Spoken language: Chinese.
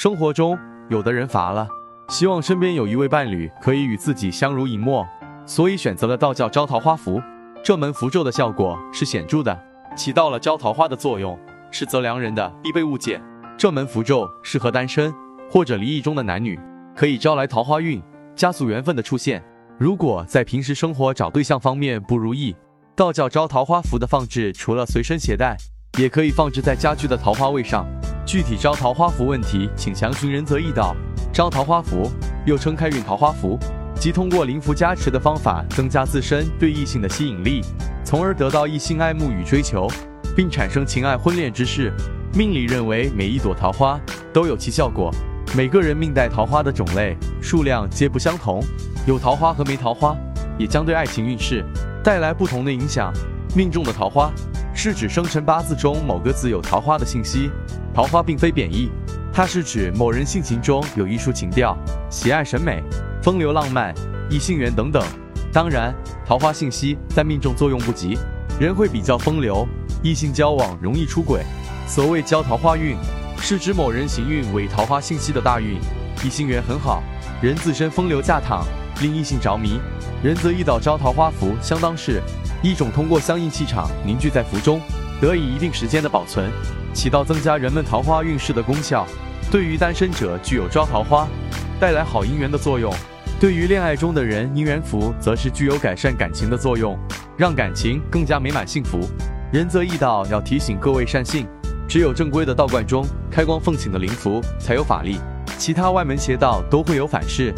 生活中，有的人乏了，希望身边有一位伴侣可以与自己相濡以沫，所以选择了道教招桃花符。这门符咒的效果是显著的，起到了招桃花的作用，是择良人的必备物件。这门符咒适合单身或者离异中的男女，可以招来桃花运，加速缘分的出现。如果在平时生活找对象方面不如意，道教招桃花符的放置除了随身携带，也可以放置在家居的桃花位上。具体招桃花符问题，请详询仁泽易道。招桃花符又称开运桃花符，即通过灵符加持的方法，增加自身对异性的吸引力，从而得到异性爱慕与追求，并产生情爱婚恋之事。命理认为，每一朵桃花都有其效果，每个人命带桃花的种类、数量皆不相同，有桃花和没桃花，也将对爱情运势带来不同的影响。命中的桃花，是指生辰八字中某个字有桃花的信息。桃花并非贬义，它是指某人性情中有艺术情调、喜爱审美、风流浪漫、异性缘等等。当然，桃花信息在命中作用不及，人会比较风流，异性交往容易出轨。所谓交桃花运，是指某人行运为桃花信息的大运，异性缘很好，人自身风流驾躺，令异性着迷。人则易道招桃花符，相当是一种通过相应气场凝聚在符中，得以一定时间的保存，起到增加人们桃花运势的功效。对于单身者具有招桃花、带来好姻缘的作用；对于恋爱中的人，姻缘符则是具有改善感情的作用，让感情更加美满幸福。仁则易道要提醒各位善信。只有正规的道观中开光奉请的灵符才有法力，其他外门邪道都会有反噬。